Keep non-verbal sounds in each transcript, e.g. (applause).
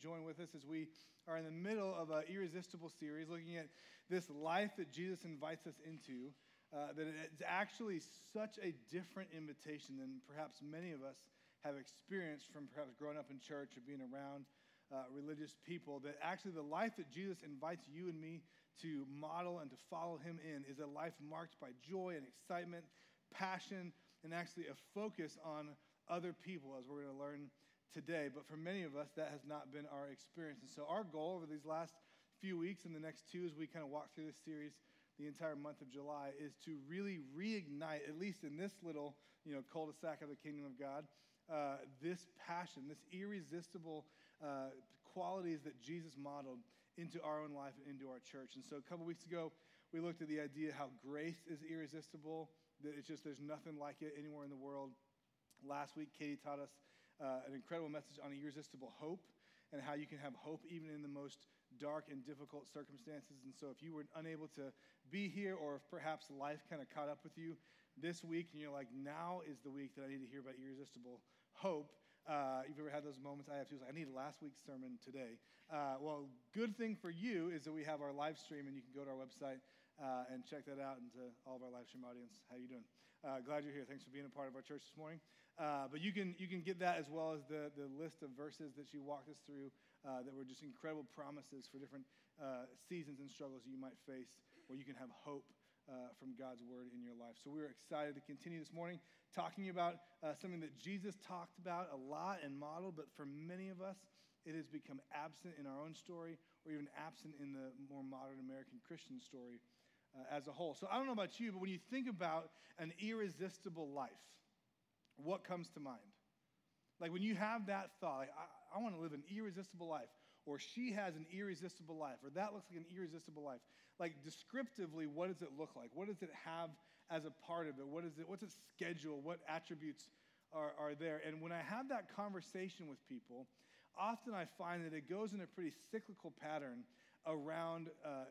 join with us as we are in the middle of an irresistible series looking at this life that Jesus invites us into. Uh, that it's actually such a different invitation than perhaps many of us have experienced from perhaps growing up in church or being around uh, religious people. That actually, the life that Jesus invites you and me to model and to follow him in is a life marked by joy and excitement, passion, and actually a focus on other people, as we're going to learn today. But for many of us, that has not been our experience. And so, our goal over these last few weeks and the next two, as we kind of walk through this series, the entire month of July, is to really reignite, at least in this little you know, cul-de-sac of the kingdom of God, uh, this passion, this irresistible uh, qualities that Jesus modeled into our own life and into our church. And so a couple weeks ago, we looked at the idea how grace is irresistible, that it's just there's nothing like it anywhere in the world. Last week, Katie taught us uh, an incredible message on irresistible hope and how you can have hope even in the most dark and difficult circumstances. And so, if you were unable to be here, or if perhaps life kind of caught up with you this week, and you're like, now is the week that I need to hear about irresistible hope. Uh, you've ever had those moments? I have too. Like, I need last week's sermon today. Uh, well, good thing for you is that we have our live stream, and you can go to our website uh, and check that out. And to all of our live stream audience, how you doing? Uh, glad you're here. Thanks for being a part of our church this morning. Uh, but you can, you can get that as well as the, the list of verses that you walked us through uh, that were just incredible promises for different uh, seasons and struggles you might face where you can have hope uh, from God's word in your life. So we're excited to continue this morning talking about uh, something that Jesus talked about a lot and modeled, but for many of us, it has become absent in our own story or even absent in the more modern American Christian story uh, as a whole. So I don't know about you, but when you think about an irresistible life, what comes to mind? Like when you have that thought, like, I, I want to live an irresistible life, or she has an irresistible life, or that looks like an irresistible life. Like descriptively, what does it look like? What does it have as a part of it? What is it? What's its schedule? What attributes are, are there? And when I have that conversation with people, often I find that it goes in a pretty cyclical pattern around uh,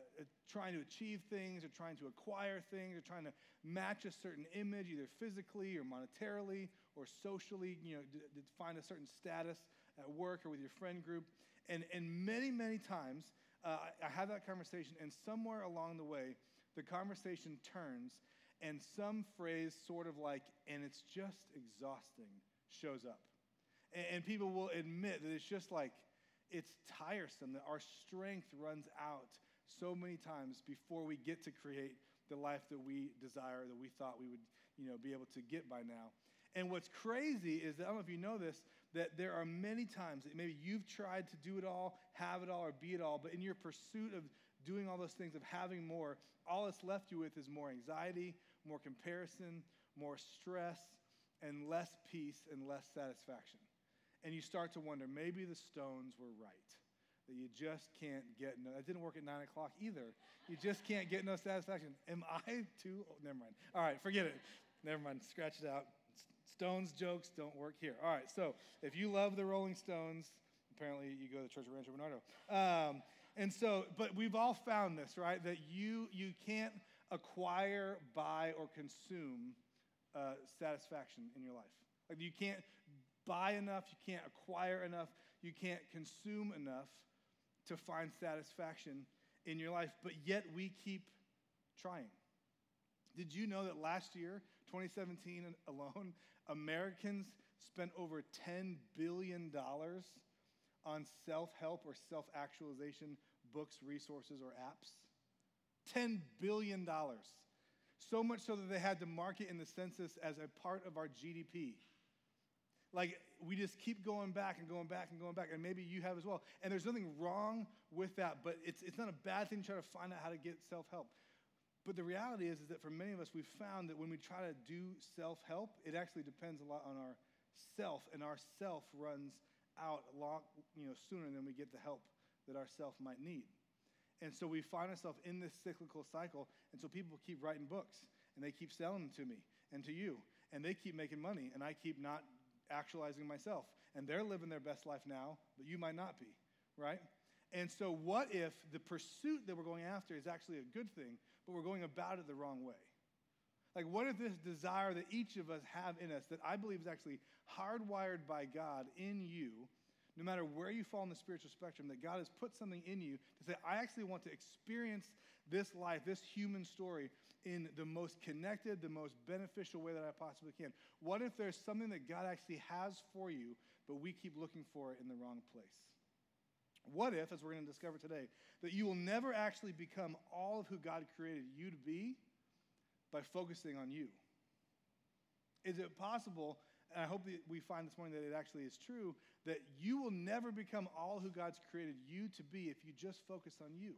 trying to achieve things or trying to acquire things or trying to match a certain image, either physically or monetarily or socially, you know, find a certain status at work or with your friend group. And, and many, many times uh, I have that conversation, and somewhere along the way, the conversation turns and some phrase sort of like, and it's just exhausting, shows up. And, and people will admit that it's just like, it's tiresome that our strength runs out so many times before we get to create the life that we desire, that we thought we would, you know, be able to get by now. And what's crazy is that, I don't know if you know this, that there are many times that maybe you've tried to do it all, have it all, or be it all, but in your pursuit of doing all those things, of having more, all it's left you with is more anxiety, more comparison, more stress, and less peace and less satisfaction and you start to wonder maybe the stones were right. That you just can't get no, that didn't work at nine o'clock either. You just can't get no satisfaction. Am I too? Oh, never mind. All right, forget it. Never mind. Scratch it out. Stones jokes don't work here. All right, so if you love the Rolling Stones, apparently you go to Church of Rancho Bernardo. Um, and so, but we've all found this, right? That you you can't acquire, buy, or consume uh, satisfaction in your life. Like you can't buy enough, you can't acquire enough, you can't consume enough to find satisfaction in your life, but yet we keep trying. Did you know that last year, 2017 alone, Americans spent over $10 billion on self help or self actualization books, resources, or apps? $10 billion. So much so that they had to mark it in the census as a part of our GDP. Like, we just keep going back and going back and going back, and maybe you have as well. And there's nothing wrong with that, but it's, it's not a bad thing to try to find out how to get self help. But the reality is, is that for many of us, we've found that when we try to do self help, it actually depends a lot on our self, and our self runs out a lot you know, sooner than we get the help that our self might need. And so we find ourselves in this cyclical cycle, and so people keep writing books, and they keep selling them to me and to you, and they keep making money, and I keep not actualizing myself. And they're living their best life now, but you might not be, right? And so, what if the pursuit that we're going after is actually a good thing, but we're going about it the wrong way? Like, what if this desire that each of us have in us, that I believe is actually hardwired by God in you, no matter where you fall in the spiritual spectrum, that God has put something in you to say, I actually want to experience this life, this human story, in the most connected, the most beneficial way that I possibly can? What if there's something that God actually has for you, but we keep looking for it in the wrong place? What if, as we're going to discover today, that you will never actually become all of who God created you to be by focusing on you? Is it possible, and I hope that we find this morning that it actually is true, that you will never become all who God's created you to be if you just focus on you?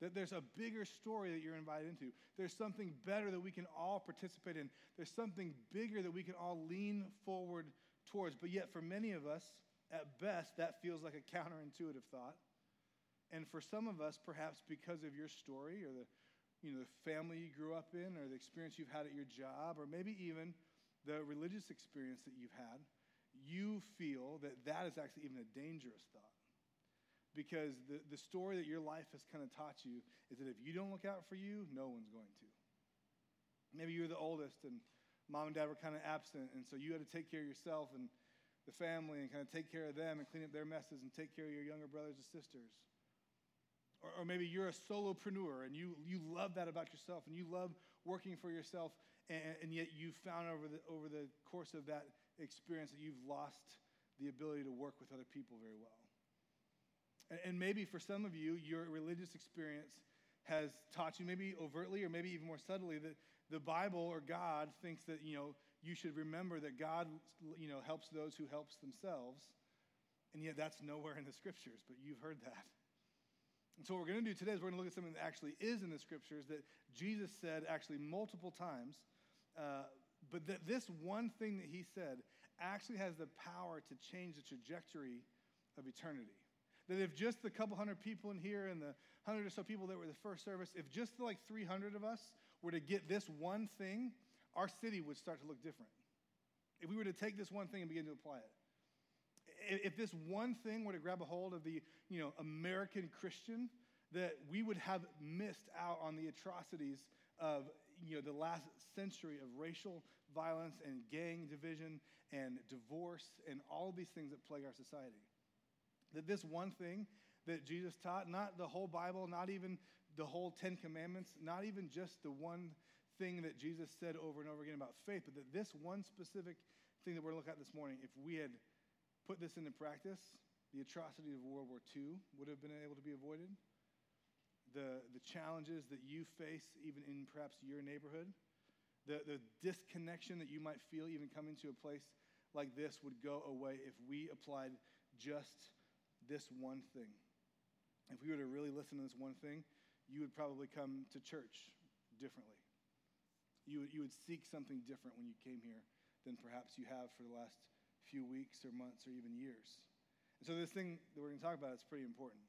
That there's a bigger story that you're invited into. There's something better that we can all participate in. There's something bigger that we can all lean forward towards. But yet, for many of us, at best, that feels like a counterintuitive thought. And for some of us, perhaps because of your story or the, you know, the family you grew up in or the experience you've had at your job or maybe even the religious experience that you've had, you feel that that is actually even a dangerous thought because the, the story that your life has kind of taught you is that if you don't look out for you, no one's going to. Maybe you're the oldest and mom and dad were kind of absent, and so you had to take care of yourself and the family and kind of take care of them and clean up their messes and take care of your younger brothers and sisters. Or, or maybe you're a solopreneur and you, you love that about yourself and you love working for yourself, and, and yet you've found over the, over the course of that experience that you've lost the ability to work with other people very well. And maybe for some of you, your religious experience has taught you, maybe overtly or maybe even more subtly, that the Bible or God thinks that, you know, you should remember that God, you know, helps those who helps themselves. And yet that's nowhere in the scriptures, but you've heard that. And so what we're going to do today is we're going to look at something that actually is in the scriptures that Jesus said actually multiple times, uh, but that this one thing that he said actually has the power to change the trajectory of eternity. That if just the couple hundred people in here and the hundred or so people that were the first service, if just like 300 of us were to get this one thing, our city would start to look different. If we were to take this one thing and begin to apply it. If this one thing were to grab a hold of the you know, American Christian, that we would have missed out on the atrocities of you know, the last century of racial violence and gang division and divorce and all of these things that plague our society. That this one thing that Jesus taught, not the whole Bible, not even the whole Ten Commandments, not even just the one thing that Jesus said over and over again about faith, but that this one specific thing that we're going to look at this morning, if we had put this into practice, the atrocity of World War II would have been able to be avoided. The, the challenges that you face, even in perhaps your neighborhood, the, the disconnection that you might feel even coming to a place like this would go away if we applied just this one thing. If we were to really listen to this one thing, you would probably come to church differently. You would, you would seek something different when you came here than perhaps you have for the last few weeks or months or even years. And so, this thing that we're going to talk about is pretty important.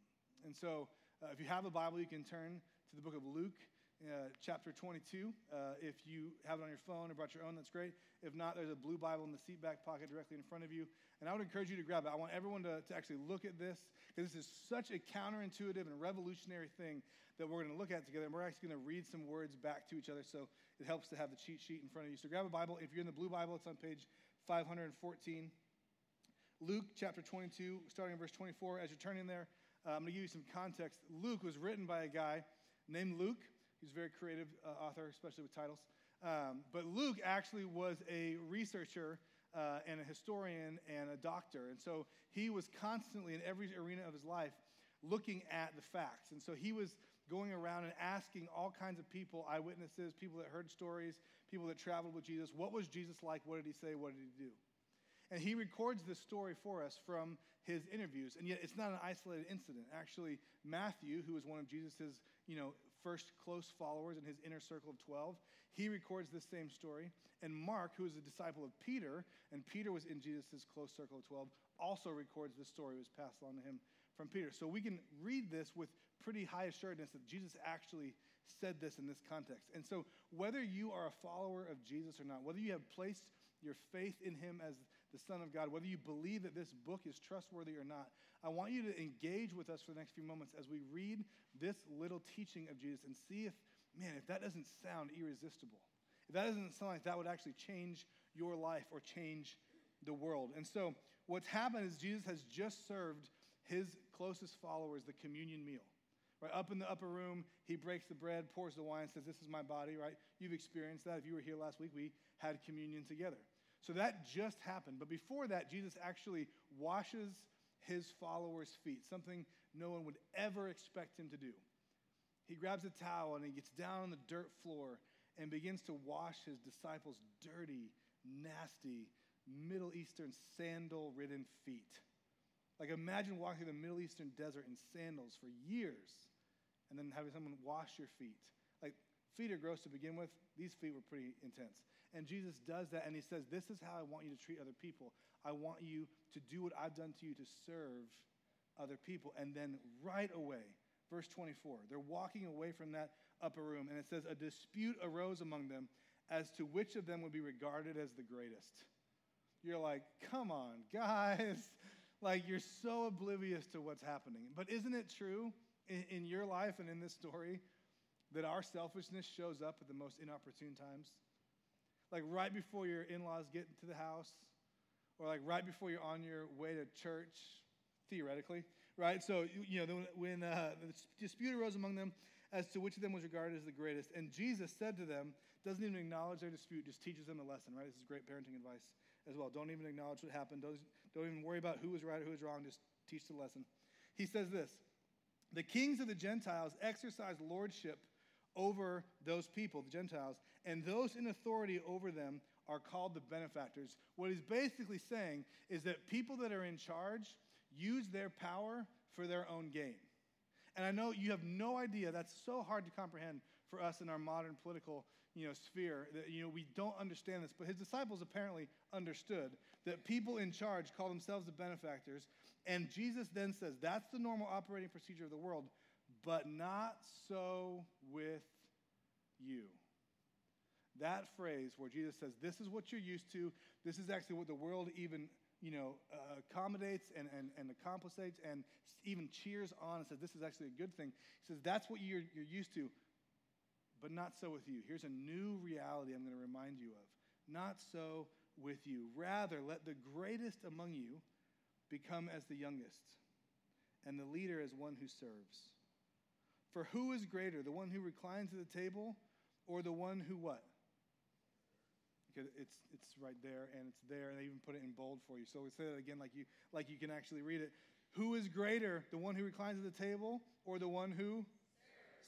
And so, uh, if you have a Bible, you can turn to the book of Luke, uh, chapter 22. Uh, if you have it on your phone or brought your own, that's great. If not, there's a blue Bible in the seat back pocket directly in front of you. And I would encourage you to grab it. I want everyone to, to actually look at this because this is such a counterintuitive and revolutionary thing that we're going to look at together. And we're actually going to read some words back to each other so it helps to have the cheat sheet in front of you. So grab a Bible. If you're in the blue Bible, it's on page 514. Luke chapter 22, starting in verse 24. As you're turning there, uh, I'm going to give you some context. Luke was written by a guy named Luke. He's a very creative uh, author, especially with titles. Um, but Luke actually was a researcher uh, and a historian and a doctor. And so he was constantly in every arena of his life looking at the facts. And so he was going around and asking all kinds of people, eyewitnesses, people that heard stories, people that traveled with Jesus, what was Jesus like? What did he say? What did he do? And he records this story for us from his interviews. And yet it's not an isolated incident. Actually, Matthew, who was one of Jesus's, you know, first close followers in his inner circle of 12, he records this same story. And Mark, who was a disciple of Peter, and Peter was in Jesus' close circle of 12, also records this story. It was passed on to him from Peter. So we can read this with pretty high assuredness that Jesus actually said this in this context. And so whether you are a follower of Jesus or not, whether you have placed your faith in him as the Son of God, whether you believe that this book is trustworthy or not, I want you to engage with us for the next few moments as we read this little teaching of Jesus and see if, man, if that doesn't sound irresistible, if that doesn't sound like that would actually change your life or change the world. And so, what's happened is Jesus has just served his closest followers the communion meal. Right up in the upper room, he breaks the bread, pours the wine, says, "This is my body." Right? You've experienced that. If you were here last week, we had communion together. So that just happened. But before that, Jesus actually washes his followers' feet, something no one would ever expect him to do. He grabs a towel and he gets down on the dirt floor and begins to wash his disciples' dirty, nasty, Middle Eastern sandal ridden feet. Like, imagine walking through the Middle Eastern desert in sandals for years and then having someone wash your feet. Like, feet are gross to begin with. These feet were pretty intense. And Jesus does that, and he says, This is how I want you to treat other people. I want you to do what I've done to you to serve other people. And then right away, verse 24, they're walking away from that upper room, and it says, A dispute arose among them as to which of them would be regarded as the greatest. You're like, Come on, (laughs) guys. Like, you're so oblivious to what's happening. But isn't it true in, in your life and in this story that our selfishness shows up at the most inopportune times? Like, right before your in laws get into the house, or like right before you're on your way to church, theoretically, right? So, you know, when uh, the dispute arose among them as to which of them was regarded as the greatest, and Jesus said to them, doesn't even acknowledge their dispute, just teaches them a lesson, right? This is great parenting advice as well. Don't even acknowledge what happened. Don't, don't even worry about who was right or who was wrong. Just teach the lesson. He says this The kings of the Gentiles exercise lordship over those people, the Gentiles, and those in authority over them are called the benefactors. What he's basically saying is that people that are in charge use their power for their own gain. And I know you have no idea, that's so hard to comprehend for us in our modern political you know, sphere that you know, we don't understand this. But his disciples apparently understood that people in charge call themselves the benefactors. And Jesus then says that's the normal operating procedure of the world, but not so with you. That phrase where Jesus says, This is what you're used to, this is actually what the world even you know, uh, accommodates and, and, and accommodates and even cheers on and says this is actually a good thing. He says that's what you're, you're used to, but not so with you. Here's a new reality I'm going to remind you of. Not so with you. Rather, let the greatest among you become as the youngest, and the leader as one who serves. For who is greater, the one who reclines at the table or the one who what? Because it's, it's right there and it's there, and they even put it in bold for you. So we say that again like you, like you can actually read it. Who is greater, the one who reclines at the table or the one who serves?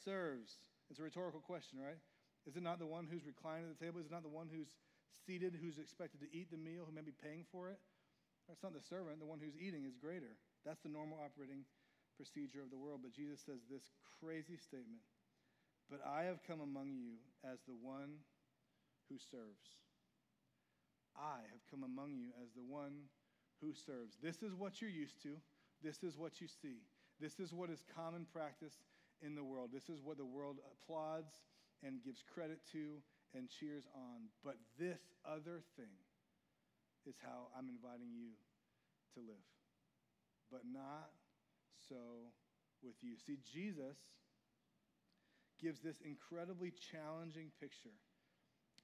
serves? It's a rhetorical question, right? Is it not the one who's reclining at the table? Is it not the one who's seated, who's expected to eat the meal, who may be paying for it? That's not the servant. The one who's eating is greater. That's the normal operating procedure of the world. But Jesus says this crazy statement But I have come among you as the one who serves. I have come among you as the one who serves. This is what you're used to. This is what you see. This is what is common practice in the world. This is what the world applauds and gives credit to and cheers on. But this other thing is how I'm inviting you to live. But not so with you. See, Jesus gives this incredibly challenging picture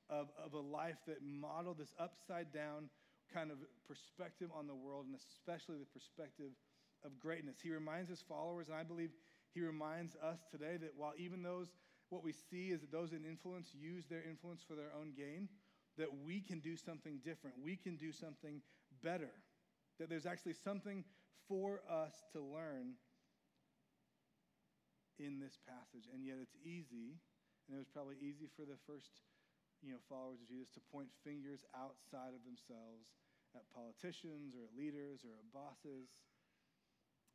of, of a life that modeled this upside down kind of perspective on the world, and especially the perspective of greatness. He reminds his followers, and I believe he reminds us today that while even those, what we see is that those in influence use their influence for their own gain, that we can do something different. We can do something better. That there's actually something for us to learn in this passage. And yet it's easy, and it was probably easy for the first you know, followers of Jesus to point fingers outside of themselves at politicians or at leaders or at bosses.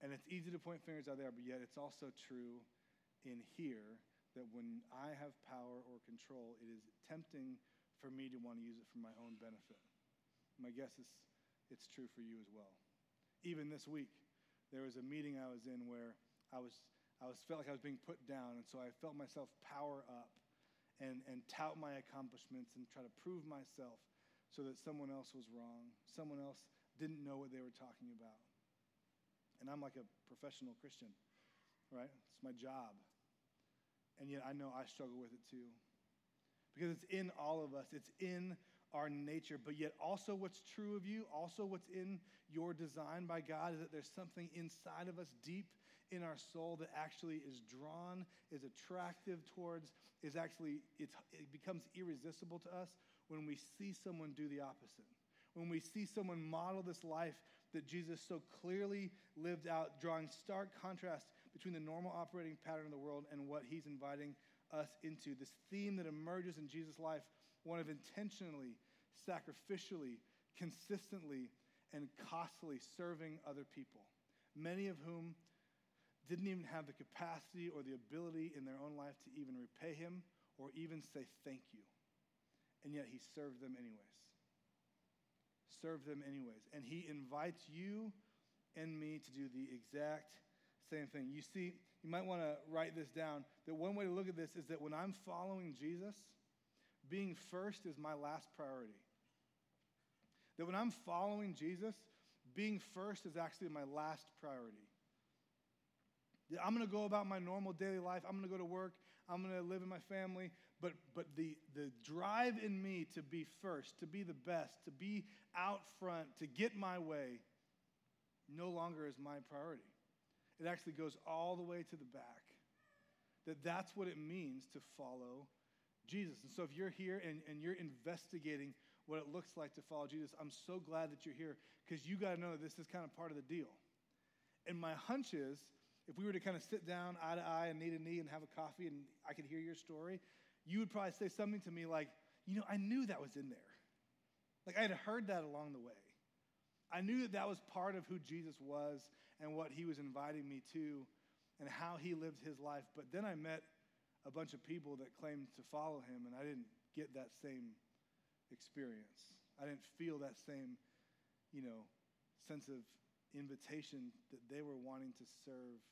And it's easy to point fingers out there, but yet it's also true in here that when I have power or control, it is tempting for me to want to use it for my own benefit. My guess is it's true for you as well. Even this week, there was a meeting I was in where I was, I was felt like I was being put down, and so I felt myself power up and, and tout my accomplishments and try to prove myself so that someone else was wrong, someone else didn't know what they were talking about. And I'm like a professional Christian, right? It's my job. And yet I know I struggle with it too. Because it's in all of us, it's in our nature, but yet also what's true of you, also what's in your design by God, is that there's something inside of us deep in our soul that actually is drawn, is attractive towards, is actually, it becomes irresistible to us when we see someone do the opposite. When we see someone model this life that Jesus so clearly lived out, drawing stark contrast between the normal operating pattern of the world and what he's inviting us into. This theme that emerges in Jesus' life, one of intentionally, sacrificially, consistently, and costly serving other people, many of whom didn't even have the capacity or the ability in their own life to even repay him or even say thank you. And yet he served them anyways. Served them anyways. And he invites you and me to do the exact same thing. You see, you might want to write this down that one way to look at this is that when I'm following Jesus, being first is my last priority. That when I'm following Jesus, being first is actually my last priority. I'm going to go about my normal daily life. I'm going to go to work. I'm going to live in my family. But, but the, the drive in me to be first, to be the best, to be out front, to get my way, no longer is my priority. It actually goes all the way to the back. That that's what it means to follow Jesus. And so if you're here and, and you're investigating what it looks like to follow Jesus, I'm so glad that you're here because you got to know that this is kind of part of the deal. And my hunch is if we were to kind of sit down eye to eye and knee to knee and have a coffee and I could hear your story, you would probably say something to me like, you know, I knew that was in there. Like I had heard that along the way. I knew that that was part of who Jesus was and what he was inviting me to and how he lived his life. But then I met a bunch of people that claimed to follow him, and I didn't get that same experience. I didn't feel that same, you know, sense of invitation that they were wanting to serve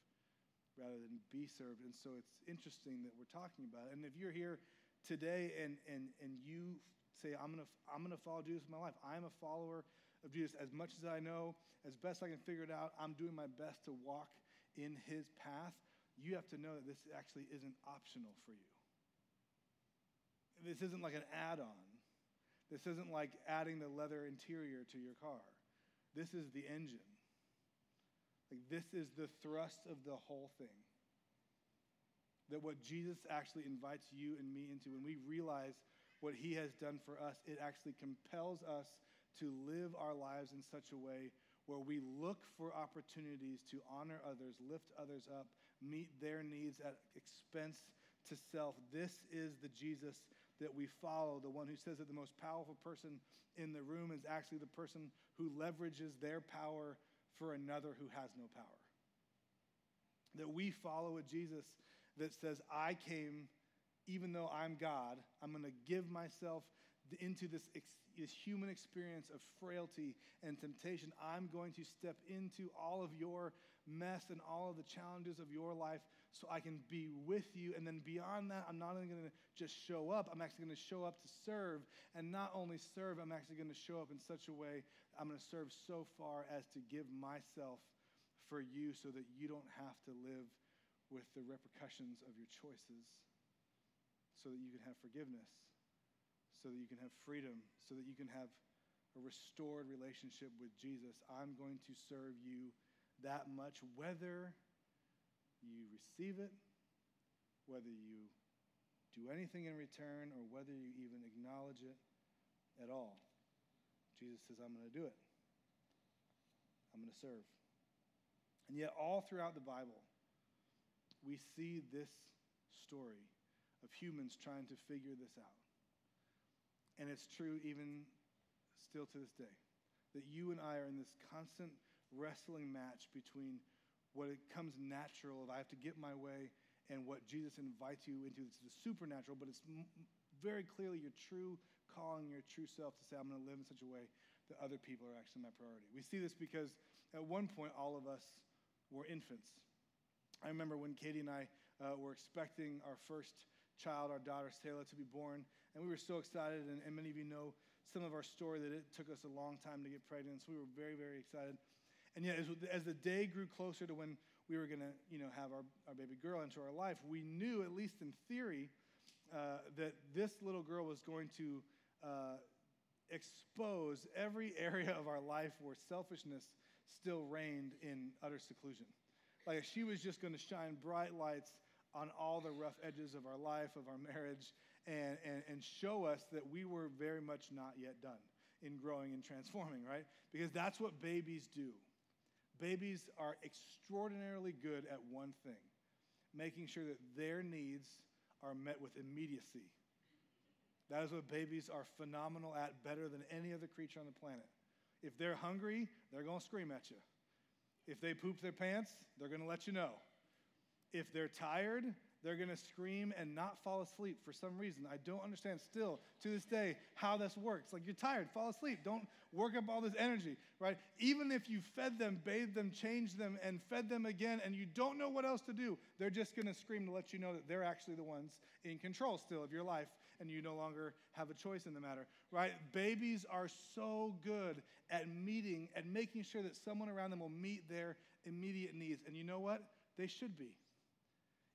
rather than be served. And so it's interesting that we're talking about it. And if you're here today and, and, and you say, I'm going to I'm gonna follow Jesus in my life, I'm a follower of Jesus as much as I know, as best I can figure it out, I'm doing my best to walk in his path. You have to know that this actually isn't optional for you. This isn't like an add on. This isn't like adding the leather interior to your car. This is the engine. Like, this is the thrust of the whole thing. That what Jesus actually invites you and me into, when we realize what he has done for us, it actually compels us to live our lives in such a way where we look for opportunities to honor others, lift others up, meet their needs at expense to self. This is the Jesus that we follow, the one who says that the most powerful person in the room is actually the person who leverages their power for another who has no power. That we follow a Jesus that says, I came, even though I'm God, I'm going to give myself into this, this human experience of frailty and temptation. I'm going to step into all of your mess and all of the challenges of your life so I can be with you. And then beyond that, I'm not only going to just show up, I'm actually going to show up to serve. And not only serve, I'm actually going to show up in such a way I'm going to serve so far as to give myself for you so that you don't have to live with the repercussions of your choices, so that you can have forgiveness, so that you can have freedom, so that you can have a restored relationship with Jesus. I'm going to serve you that much, whether you receive it, whether you do anything in return, or whether you even acknowledge it at all. Jesus says, I'm going to do it. I'm going to serve. And yet, all throughout the Bible, we see this story of humans trying to figure this out. And it's true even still to this day that you and I are in this constant wrestling match between what it comes natural of I have to get my way and what Jesus invites you into. It's the supernatural, but it's very clearly your true calling, your true self to say, I'm going to live in such a way that other people are actually my priority. We see this because at one point, all of us were infants. I remember when Katie and I uh, were expecting our first child, our daughter Selah, to be born, and we were so excited. And, and many of you know some of our story that it took us a long time to get pregnant, so we were very, very excited. And yet, as, as the day grew closer to when we were going to, you know, have our, our baby girl into our life, we knew, at least in theory, uh, that this little girl was going to uh, expose every (laughs) area of our life where selfishness still reigned in utter seclusion. Like she was just going to shine bright lights on all the rough edges of our life, of our marriage, and, and, and show us that we were very much not yet done in growing and transforming, right? Because that's what babies do. Babies are extraordinarily good at one thing making sure that their needs are met with immediacy. That is what babies are phenomenal at, better than any other creature on the planet. If they're hungry, they're going to scream at you. If they poop their pants, they're going to let you know. If they're tired, they're going to scream and not fall asleep for some reason. I don't understand still to this day how this works. Like, you're tired, fall asleep. Don't work up all this energy, right? Even if you fed them, bathed them, changed them, and fed them again, and you don't know what else to do, they're just going to scream to let you know that they're actually the ones in control still of your life and you no longer have a choice in the matter, right? Babies are so good at meeting, at making sure that someone around them will meet their immediate needs. And you know what? They should be.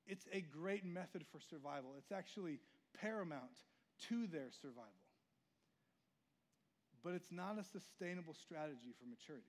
It's a great method for survival. It's actually paramount to their survival. But it's not a sustainable strategy for maturity.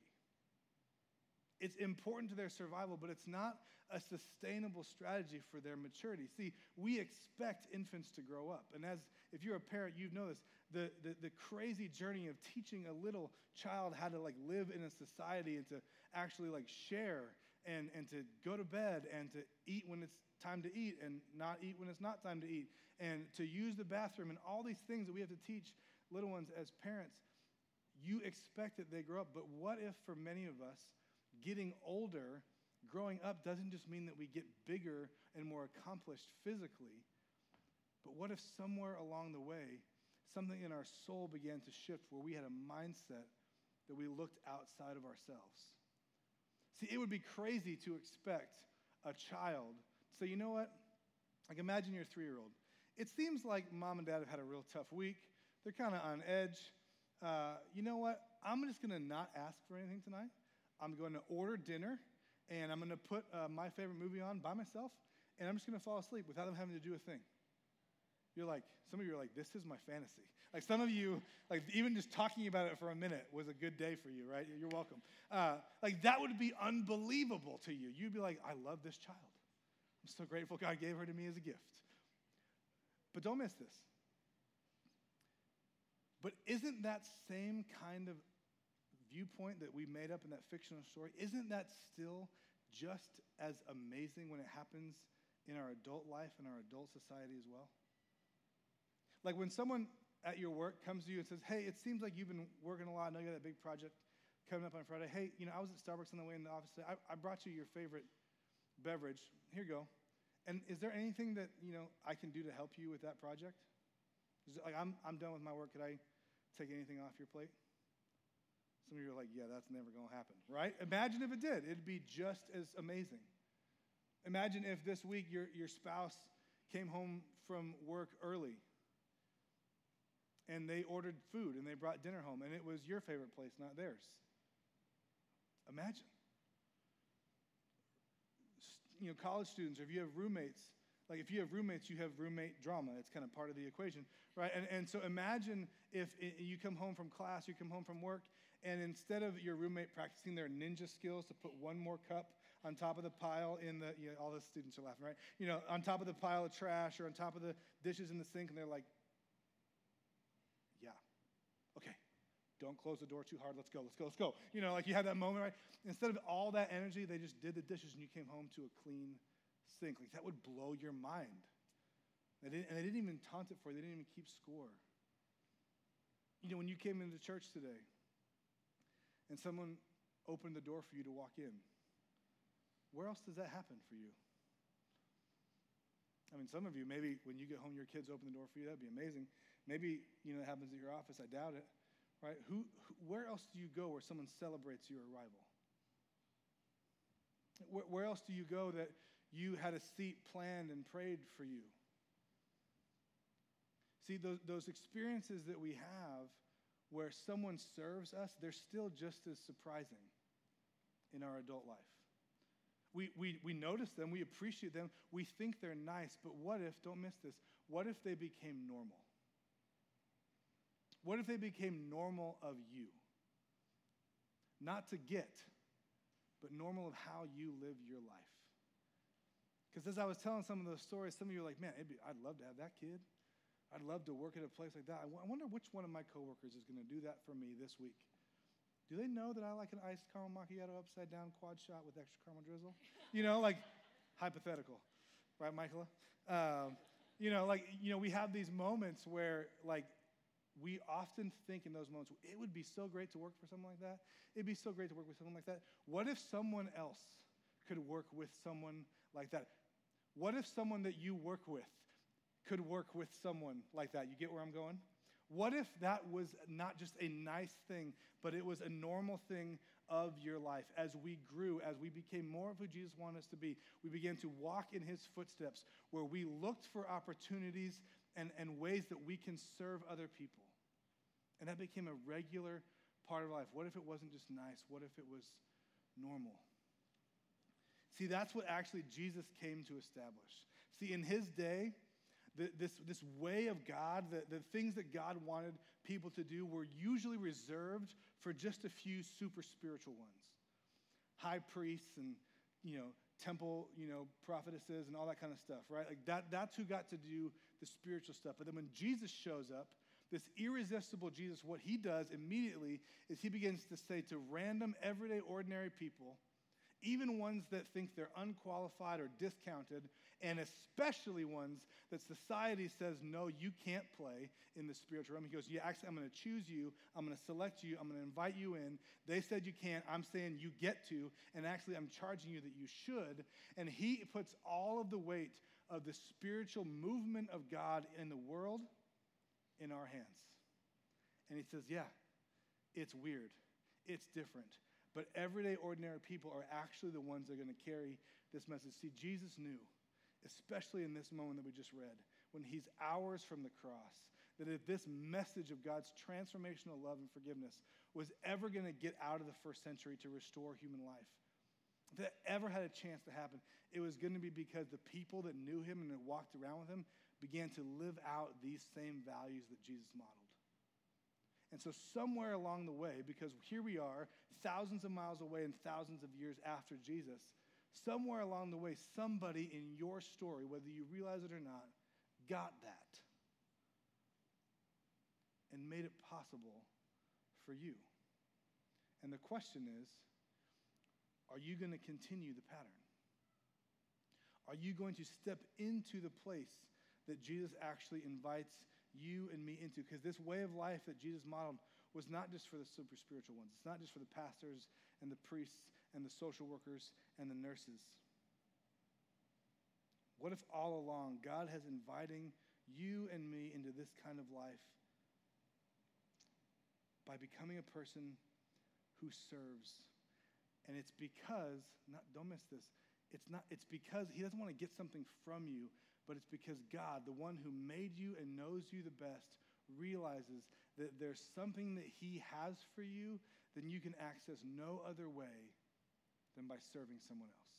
It's important to their survival, but it's not a sustainable strategy for their maturity. See, we expect infants to grow up. And as if you're a parent, you know this. The, the, the crazy journey of teaching a little child how to like live in a society and to actually like share and, and to go to bed and to eat when it's time to eat and not eat when it's not time to eat, and to use the bathroom, and all these things that we have to teach little ones as parents. You expect that they grow up, but what if for many of us, getting older, growing up doesn't just mean that we get bigger and more accomplished physically, but what if somewhere along the way, something in our soul began to shift where we had a mindset that we looked outside of ourselves? See, it would be crazy to expect a child so, you know what? Like, imagine your three year old. It seems like mom and dad have had a real tough week. They're kind of on edge. Uh, you know what? I'm just going to not ask for anything tonight. I'm going to order dinner, and I'm going to put uh, my favorite movie on by myself, and I'm just going to fall asleep without them having to do a thing. You're like, some of you are like, this is my fantasy. Like some of you, like even just talking about it for a minute was a good day for you, right? You're welcome. Uh, like that would be unbelievable to you. You'd be like, I love this child. I'm so grateful God gave her to me as a gift. But don't miss this. But isn't that same kind of viewpoint that we made up in that fictional story, isn't that still just as amazing when it happens in our adult life and our adult society as well? Like when someone at your work comes to you and says, Hey, it seems like you've been working a lot. I know you got that big project coming up on Friday. Hey, you know, I was at Starbucks on the way in the office today. I, I brought you your favorite beverage. Here you go. And is there anything that, you know, I can do to help you with that project? Like, I'm, I'm done with my work. Could I take anything off your plate? Some of you are like, yeah, that's never going to happen, right? Imagine if it did. It'd be just as amazing. Imagine if this week your, your spouse came home from work early and they ordered food and they brought dinner home and it was your favorite place, not theirs. Imagine you know, college students, or if you have roommates, like if you have roommates, you have roommate drama. It's kind of part of the equation, right? And, and so imagine if it, you come home from class, you come home from work, and instead of your roommate practicing their ninja skills to put one more cup on top of the pile in the, you know, all the students are laughing, right? You know, on top of the pile of trash or on top of the dishes in the sink, and they're like, don't close the door too hard. Let's go, let's go, let's go. You know, like you had that moment, right? Instead of all that energy, they just did the dishes and you came home to a clean sink. Like that would blow your mind. They and they didn't even taunt it for you, they didn't even keep score. You know, when you came into church today and someone opened the door for you to walk in, where else does that happen for you? I mean, some of you, maybe when you get home, your kids open the door for you, that'd be amazing. Maybe, you know, it happens at your office. I doubt it right? Who, where else do you go where someone celebrates your arrival? Where, where else do you go that you had a seat planned and prayed for you? See, those, those experiences that we have where someone serves us, they're still just as surprising in our adult life. We, we, we notice them, we appreciate them, we think they're nice, but what if, don't miss this, what if they became normal? What if they became normal of you? Not to get, but normal of how you live your life. Because as I was telling some of those stories, some of you are like, man, be, I'd love to have that kid. I'd love to work at a place like that. I, w- I wonder which one of my coworkers is going to do that for me this week. Do they know that I like an iced caramel macchiato upside down quad shot with extra caramel drizzle? You know, like (laughs) hypothetical, right, Michaela? Um, you know, like, you know, we have these moments where, like, we often think in those moments, it would be so great to work for someone like that. It'd be so great to work with someone like that. What if someone else could work with someone like that? What if someone that you work with could work with someone like that? You get where I'm going? What if that was not just a nice thing, but it was a normal thing of your life? As we grew, as we became more of who Jesus wanted us to be, we began to walk in his footsteps where we looked for opportunities and, and ways that we can serve other people. And that became a regular part of life. What if it wasn't just nice? What if it was normal? See, that's what actually Jesus came to establish. See, in his day, the, this, this way of God, the, the things that God wanted people to do were usually reserved for just a few super spiritual ones. High priests and, you know, temple, you know, prophetesses and all that kind of stuff, right? Like that, that's who got to do the spiritual stuff. But then when Jesus shows up, this irresistible Jesus, what he does immediately is he begins to say to random, everyday, ordinary people, even ones that think they're unqualified or discounted, and especially ones that society says, no, you can't play in the spiritual realm. He goes, yeah, actually, I'm going to choose you. I'm going to select you. I'm going to invite you in. They said you can't. I'm saying you get to. And actually, I'm charging you that you should. And he puts all of the weight of the spiritual movement of God in the world in our hands. And he says, yeah, it's weird. It's different. But everyday, ordinary people are actually the ones that are going to carry this message. See, Jesus knew, especially in this moment that we just read, when he's hours from the cross, that if this message of God's transformational love and forgiveness was ever going to get out of the first century to restore human life, if that ever had a chance to happen, it was going to be because the people that knew him and that walked around with him began to live out these same values that Jesus modeled. And so, somewhere along the way, because here we are, thousands of miles away and thousands of years after Jesus, somewhere along the way, somebody in your story, whether you realize it or not, got that and made it possible for you. And the question is are you going to continue the pattern? Are you going to step into the place that Jesus actually invites you and me into. Because this way of life that Jesus modeled was not just for the super spiritual ones, it's not just for the pastors and the priests and the social workers and the nurses. What if all along God has inviting you and me into this kind of life by becoming a person who serves? And it's because, not, don't miss this, it's, not, it's because he doesn't want to get something from you, but it's because God, the one who made you and knows you the best, realizes that there's something that He has for you that you can access no other way than by serving someone else.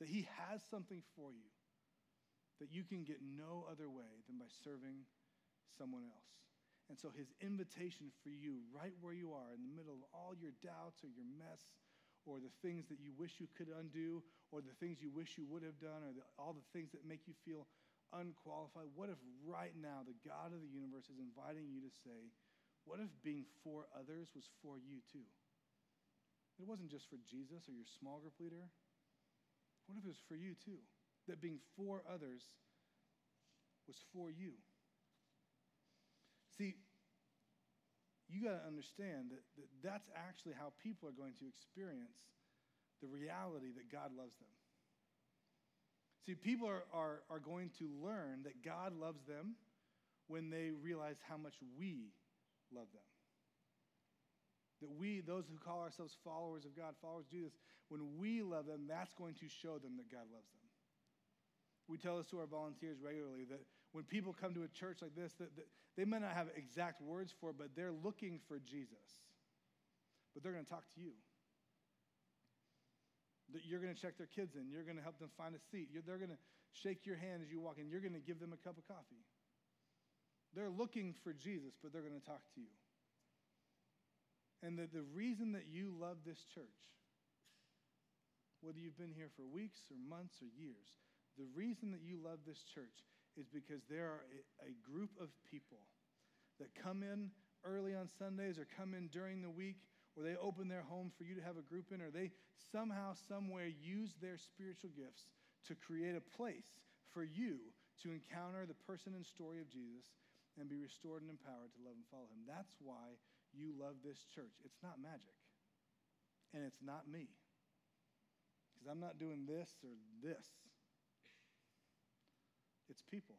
That He has something for you that you can get no other way than by serving someone else. And so His invitation for you, right where you are, in the middle of all your doubts or your mess, or the things that you wish you could undo, or the things you wish you would have done, or the, all the things that make you feel unqualified. What if right now the God of the universe is inviting you to say, what if being for others was for you too? It wasn't just for Jesus or your small group leader. What if it was for you too? That being for others was for you. See, you got to understand that, that that's actually how people are going to experience the reality that God loves them. See, people are, are, are going to learn that God loves them when they realize how much we love them. That we, those who call ourselves followers of God, followers of Jesus, when we love them, that's going to show them that God loves them. We tell this to our volunteers regularly that when people come to a church like this, that, that they may not have exact words for it, but they're looking for Jesus. But they're going to talk to you. That you're going to check their kids in. You're going to help them find a seat. You're, they're going to shake your hand as you walk in. You're going to give them a cup of coffee. They're looking for Jesus, but they're going to talk to you. And the, the reason that you love this church, whether you've been here for weeks or months or years, the reason that you love this church is because there are a, group of people that come in early on Sundays or come in during the week or they open their home for you to have a group in, or they somehow, somewhere use their spiritual gifts to create a place for you to encounter the person and story of Jesus and be restored and empowered to love and follow him. That's why you love this church. It's not magic, and it's not me, because I'm not doing this or this. It's people.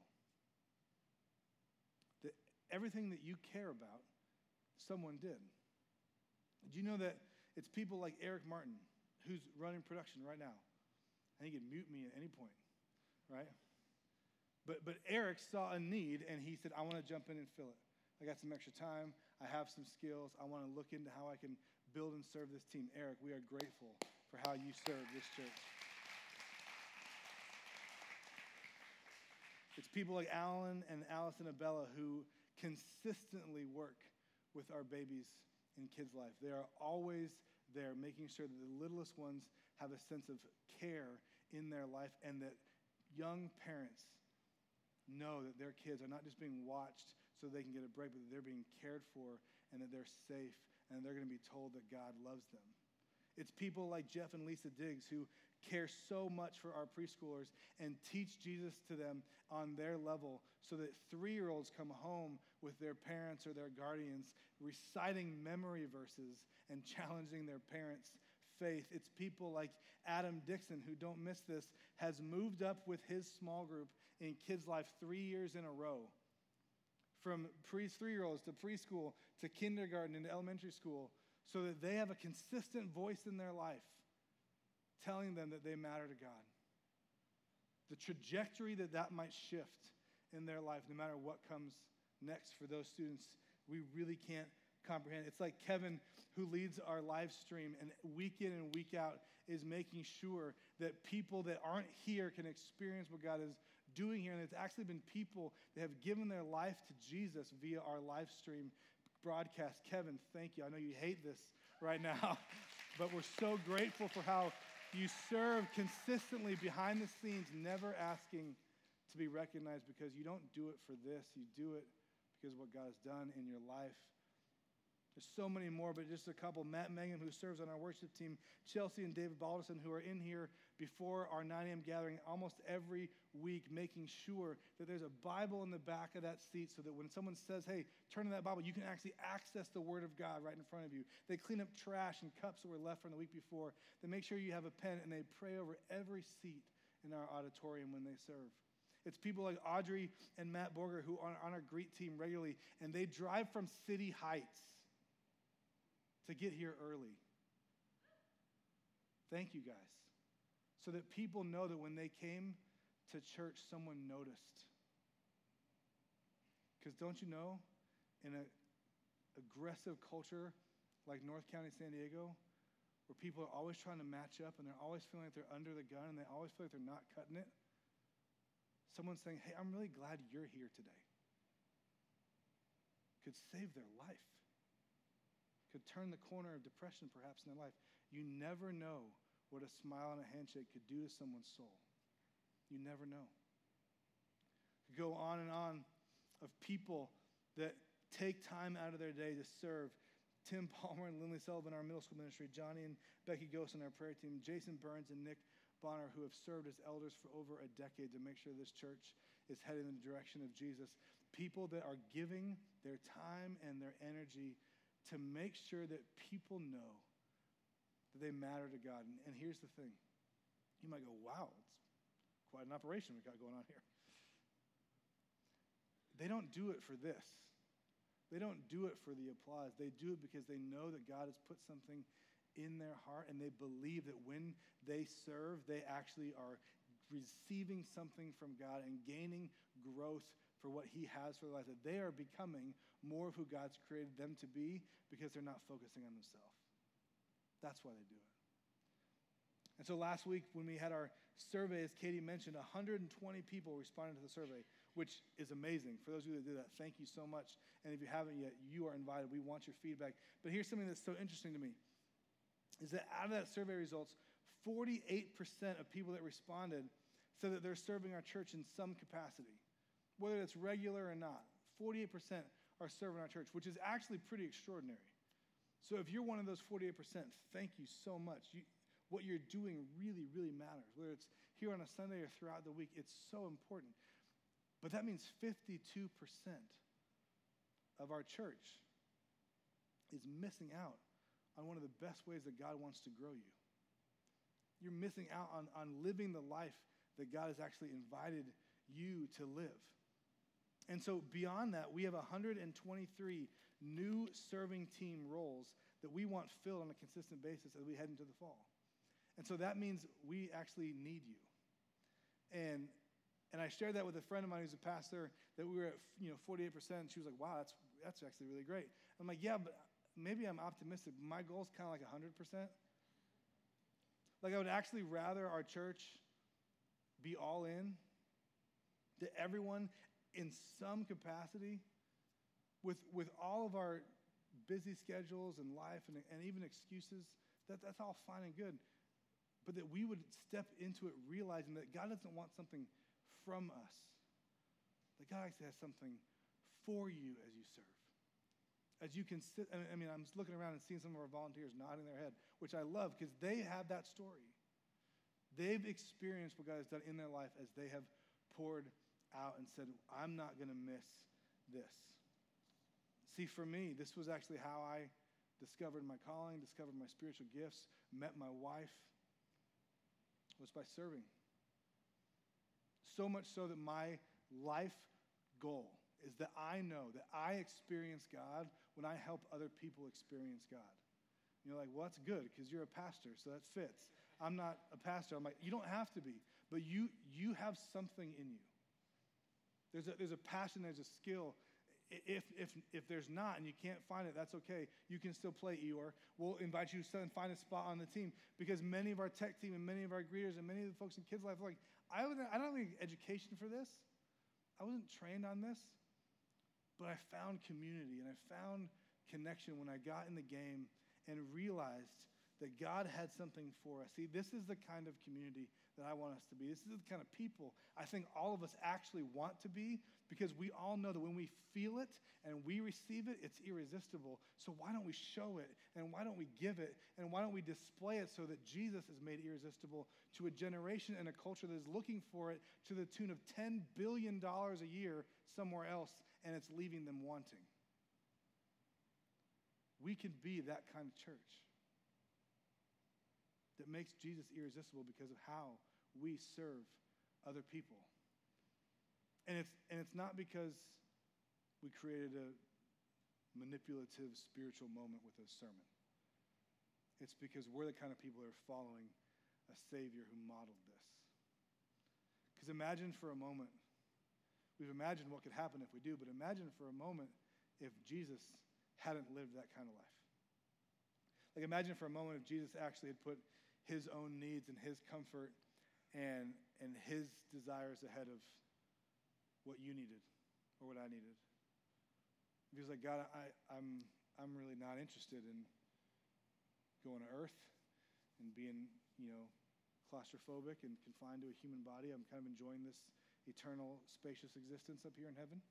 That everything that you care about, someone did. Did you know that it's people like Eric Martin who's running production right now? And he can mute me at any point, right? But, but Eric saw a need and he said, I want to jump in and fill it. I got some extra time. I have some skills. I want to look into how I can build and serve this team. Eric, we are grateful for how you serve this church. It's people like Alan and Allison Abella who consistently work with our babies in kids' life. They are always there making sure that the littlest ones have a sense of care in their life and that young parents know that their kids are not just being watched so they can get a break, but that they're being cared for and that they're safe and they're going to be told that God loves them. It's people like Jeff and Lisa Diggs who care so much for our preschoolers and teach Jesus to them on their level so that three year olds come home with their parents or their guardians reciting memory verses and challenging their parents' faith. It's people like Adam Dixon, who don't miss this, has moved up with his small group in Kids Life three years in a row. From pre three year olds to preschool to kindergarten and elementary school, so that they have a consistent voice in their life telling them that they matter to God. The trajectory that that might shift in their life, no matter what comes next for those students, we really can't comprehend. It's like Kevin, who leads our live stream, and week in and week out is making sure that people that aren't here can experience what God is doing here. And it's actually been people that have given their life to Jesus via our live stream broadcast. Kevin, thank you. I know you hate this right (laughs) now, but we're so grateful for how you serve consistently behind the scenes, never asking to be recognized because you don't do it for this. You do it because what God has done in your life. There's so many more, but just a couple. Matt Megan, who serves on our worship team, Chelsea and David Balderson, who are in here before our 9 a.m. gathering almost every week, making sure that there's a Bible in the back of that seat so that when someone says, hey, turn to that Bible, you can actually access the Word of God right in front of you. They clean up trash and cups that were left from the week before. They make sure you have a pen, and they pray over every seat in our auditorium when they serve. It's people like Audrey and Matt Borger who are on our greet team regularly, and they drive from City Heights to get here early. Thank you guys. So that people know that when they came to church, someone noticed. Because don't you know, in an aggressive culture like North County, San Diego, where people are always trying to match up and they're always feeling like they're under the gun and they always feel like they're not cutting it, someone saying, Hey, I'm really glad you're here today, could save their life could turn the corner of depression perhaps in their life. You never know what a smile and a handshake could do to someone's soul. You never know. Go on and on of people that take time out of their day to serve. Tim (laughs) Palmer and Lindley Sullivan, our middle school ministry, Johnny and Becky Ghost on our prayer team, Jason Burns and Nick Bonner, who have served as elders for over a decade to make sure this church is headed in the direction of Jesus. People that are giving their time and their energy to make sure that people know that they matter to God. And, and here's the thing you might go, wow, it's quite an operation we got going on here. They don't do it for this. They don't do it for the applause. They do it because they know that God has put something in their heart and they believe that when they serve, they actually are receiving something from God and gaining growth for what He has for their life, that they are becoming more of who God's created them to be because they're not focusing on themselves. That's why they do it. And so last week, when we had our survey, as Katie mentioned, 120 people responded to the survey. which is amazing. For those of you that did that, thank you so much. And if you haven't yet, you are invited. We want your feedback. But here's something that's so interesting to me is that out of that survey results, 48% of people that responded said that they're serving our church in some capacity, whether it's regular or not. 48% are serving our church, which is actually pretty extraordinary. So if you're one of those 48%, thank you so much. You, what you're doing really, really matters. Whether it's here on a Sunday or throughout the week, it's so important. But that means 52% of our church is missing out on one of the best ways that God wants to grow you. You're missing out on, on living the life that God has actually invited you to live. And so, beyond that, we have 123 new serving team roles that we want filled on a consistent basis as we head into the fall. And so that means we actually need you. And, and I shared that with a friend of mine who's a pastor that we were at you know 48%. And she was like, wow, that's, that's actually really great. I'm like, yeah, but maybe I'm optimistic. My goal is kind of like 100%. Like, I would actually rather our church be all in, that everyone in some capacity, with, with all of our busy schedules and life and, and even excuses, that, that's all fine and good but that we would step into it realizing that God doesn't want something from us, that God actually has something for you as you serve. As you can sit, I mean, I'm looking around and seeing some of our volunteers nodding their head, which I love because they have that story. They've experienced what God has done in their life as they have poured out and said, I'm not going to miss this. See, for me, this was actually how I discovered my calling, discovered my spiritual gifts, met my wife, was by serving. So much so that my life goal is that I know that I experience God when I help other people experience God. You're like, well, that's good because you're a pastor, so that fits. I'm not a pastor. I'm like, you don't have to be, but you you have something in you. There's a, there's a passion, there's a skill, if, if, if there's not and you can't find it, that's okay. You can still play Eeyore. We'll invite you to find a spot on the team because many of our tech team and many of our greeters and many of the folks in kids' life are like, I, was I don't have any education for this. I wasn't trained on this. But I found community and I found connection when I got in the game and realized that God had something for us. See, this is the kind of community that I want us to be. This is the kind of people I think all of us actually want to be because we all know that when we feel it and we receive it, it's irresistible. So why don't we show it and why don't we give it and why don't we display it so that Jesus is made irresistible to a generation and a culture that is looking for it to the tune of $10 billion a year somewhere else and it's leaving them wanting? We can be that kind of church that makes Jesus irresistible because of how we serve other people. And it's, and it's not because we created a manipulative spiritual moment with a sermon. It's because we're the kind of people that are following a Savior who modeled this. Because imagine for a moment, we've imagined what could happen if we do, but imagine for a moment if Jesus hadn't lived that kind of life. Like, imagine for a moment if Jesus actually had put his own needs and his comfort and, and his desires ahead of what you needed or what I needed. He was like, God, I, I'm, I'm really not interested in going to earth and being, you know, claustrophobic and confined to a human body. I'm kind of enjoying this eternal, spacious existence up here in heaven.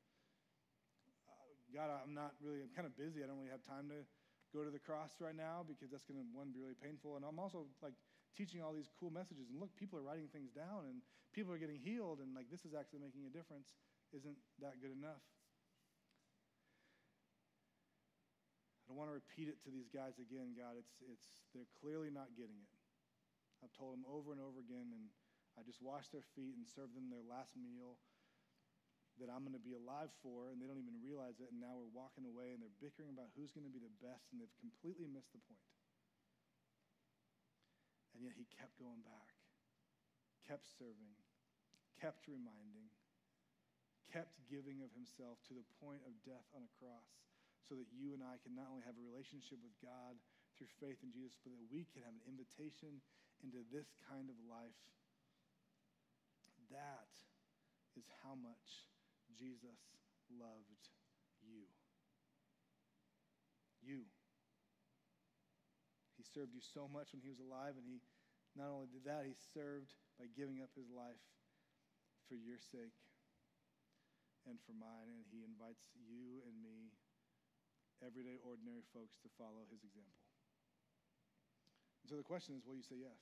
Uh, God, I'm not really, I'm kind of busy. I don't really have time to go to the cross right now because that's going to, one, be really painful. And I'm also like teaching all these cool messages. And look, people are writing things down and people are getting healed. And like, this is actually making a difference. Isn't that good enough? I don't want to repeat it to these guys again, God. It's, it's, they're clearly not getting it. I've told them over and over again, and I just wash their feet and serve them their last meal that I'm going to be alive for, and they don't even realize it. And now we're walking away and they're bickering about who's going to be the best, and they've completely missed the point. And yet he kept going back, kept serving, kept reminding, kept giving of himself to the point of death on a cross so that you and I can not only have a relationship with God through faith in Jesus, but that we can have an invitation into this kind of life. That is how much Jesus loved you. You. He served you so much when he was alive, and he not only did that, he served by giving up his life for your sake and for mine. And he invites you and me, everyday, ordinary folks, to follow his example. And so the question is will you say yes?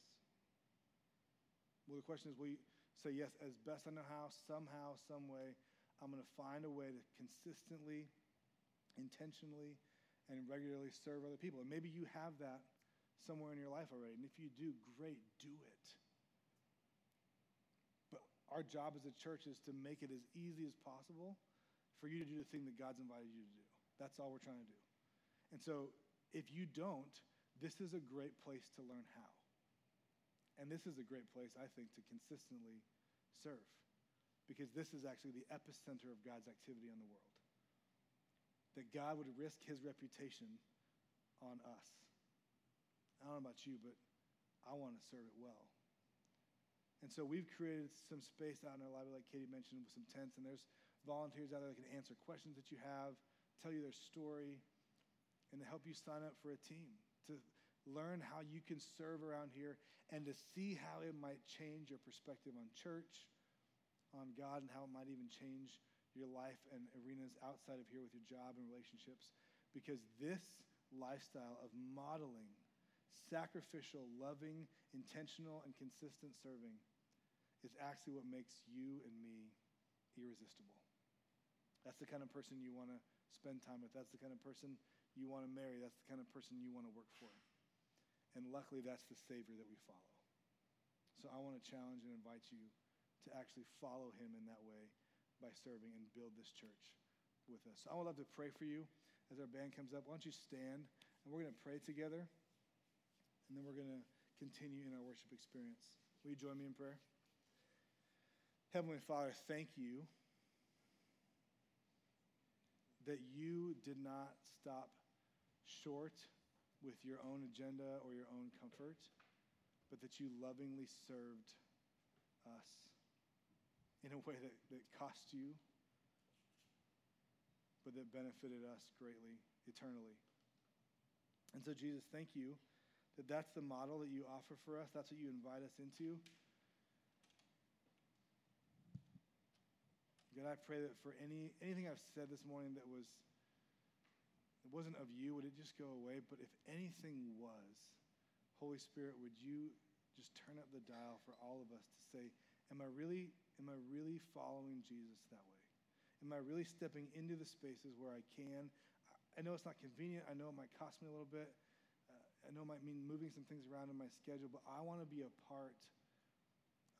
Well, the question is will you say yes as best I know how, somehow, some way? I'm going to find a way to consistently, intentionally, and regularly serve other people. And maybe you have that somewhere in your life already. And if you do, great, do it. But our job as a church is to make it as easy as possible for you to do the thing that God's invited you to do. That's all we're trying to do. And so if you don't, this is a great place to learn how. And this is a great place, I think, to consistently serve because this is actually the epicenter of God's activity in the world. That God would risk his reputation on us. I don't know about you, but I want to serve it well. And so we've created some space out in our library, like Katie mentioned, with some tents, and there's volunteers out there that can answer questions that you have, tell you their story, and to help you sign up for a team, to learn how you can serve around here, and to see how it might change your perspective on church, on God, and how it might even change your life and arenas outside of here with your job and relationships. Because this lifestyle of modeling sacrificial, loving, intentional, and consistent serving is actually what makes you and me irresistible. That's the kind of person you want to spend time with. That's the kind of person you want to marry. That's the kind of person you want to work for. And luckily, that's the Savior that we follow. So I want to challenge and invite you to actually follow him in that way by serving and build this church with us. So I would love to pray for you as our band comes up. Why don't you stand and we're going to pray together and then we're going to continue in our worship experience. Will you join me in prayer? Heavenly Father, thank you that you did not stop short with your own agenda or your own comfort, but that you lovingly served us in a way that, that cost you, but that benefited us greatly, eternally. And so, Jesus, thank you that that's the model that you offer for us. That's what you invite us into. God, I pray that for any anything I've said this morning that was it wasn't of you, would it just go away? But if anything was, Holy Spirit, would you just turn up the dial for all of us to say, Am I really, am I really following Jesus that way? Am I really stepping into the spaces where I can? I know it's not convenient. I know it might cost me a little bit. Uh, I know it might mean moving some things around in my schedule, but I want to be a part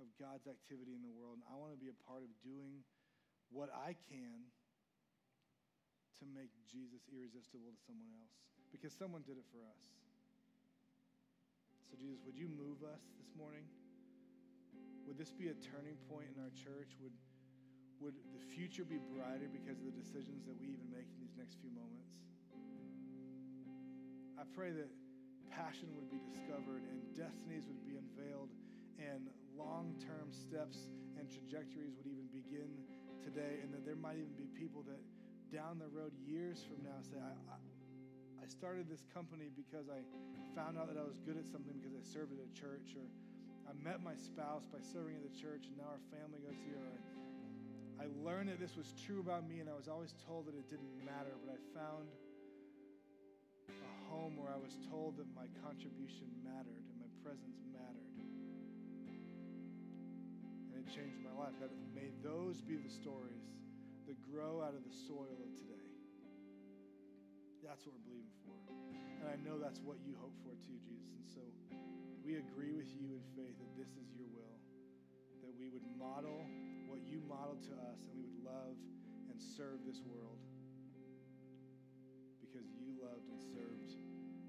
of God's activity in the world. And I want to be a part of doing what I can to make Jesus irresistible to someone else because someone did it for us. So, Jesus, would you move us this morning? Would this be a turning point in our church? Would, would the future be brighter because of the decisions that we even make in these next few moments? I pray that passion would be discovered and destinies would be unveiled and long term steps and trajectories would even begin today, and that there might even be people that down the road, years from now, say, I, I, I started this company because I found out that I was good at something because I served at a church, or I met my spouse by serving in the church, and now our family goes here. Or I learned that this was true about me, and I was always told that it didn't matter, but I found a home where I was told that my contribution mattered and my presence mattered. And it changed my life. That may those be the stories that grow out of the soil of today. That's what we're believing for. And I know that's what you hope for too, Jesus. And so we agree with you in faith that this is your will, that we would model what you modeled to us and we would love and serve this world because you loved and served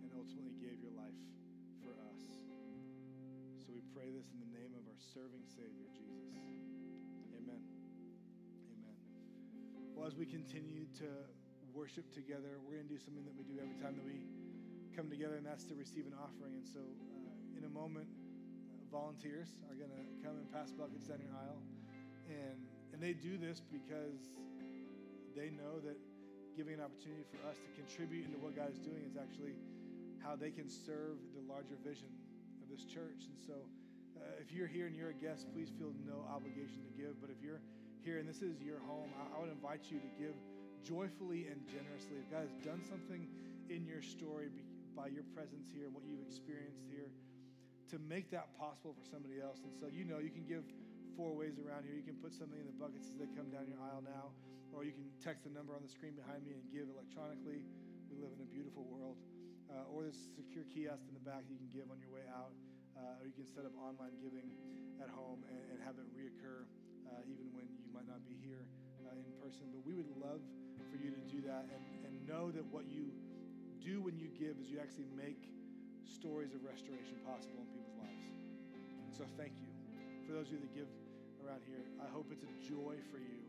and ultimately gave your life for us. So we pray this in the name of our serving Savior, Jesus. Amen. Amen. Well, as we continue to worship together, we're going to do something that we do every time that we come together, and that's to receive an offering. And so in a moment, volunteers are going to come and pass buckets down your aisle. And And they do this because they know that giving an opportunity for us to contribute into what God is doing is actually how they can serve the larger vision of this church. And so, uh, if you're here and you're a guest, please feel no obligation to give. But if you're here and this is your home, I, I would invite you to give joyfully and generously. If God has done something in your story by your presence here and what you've experienced here, to make that possible for somebody else. And so, you know, you can give four ways around here. You can put something in the buckets as they come down your aisle now, or you can text the number on the screen behind me and give electronically. We live in a beautiful world. Uh, or there's a secure kiosk in the back you can give on your way out, uh, or you can set up online giving at home and, and have it reoccur uh, even when you might not be here uh, in person. But we would love for you to do that and, and know that what you do when you give is you actually make stories of restoration possible in people's lives. And So thank you. For those of you that give around here, I hope it's a joy for you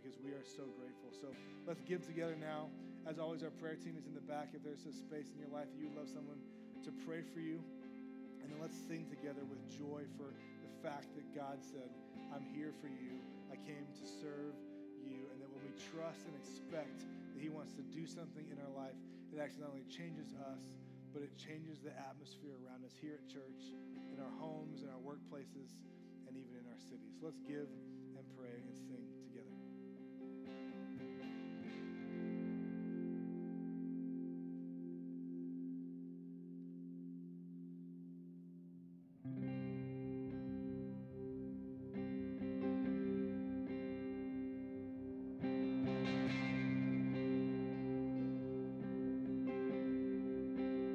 because we are so grateful. So let's give together now. As always, our prayer team is in the back. If there's a space in your life that you would love someone to pray for you, and then let's sing together with joy for the fact that God said, I'm here for you. I came to serve you. And that when we trust and expect that He wants to do something in our life, it actually not only changes us, but it changes the atmosphere around us here at church, in our homes, in our workplaces, and even in our cities. Let's give and pray and sing.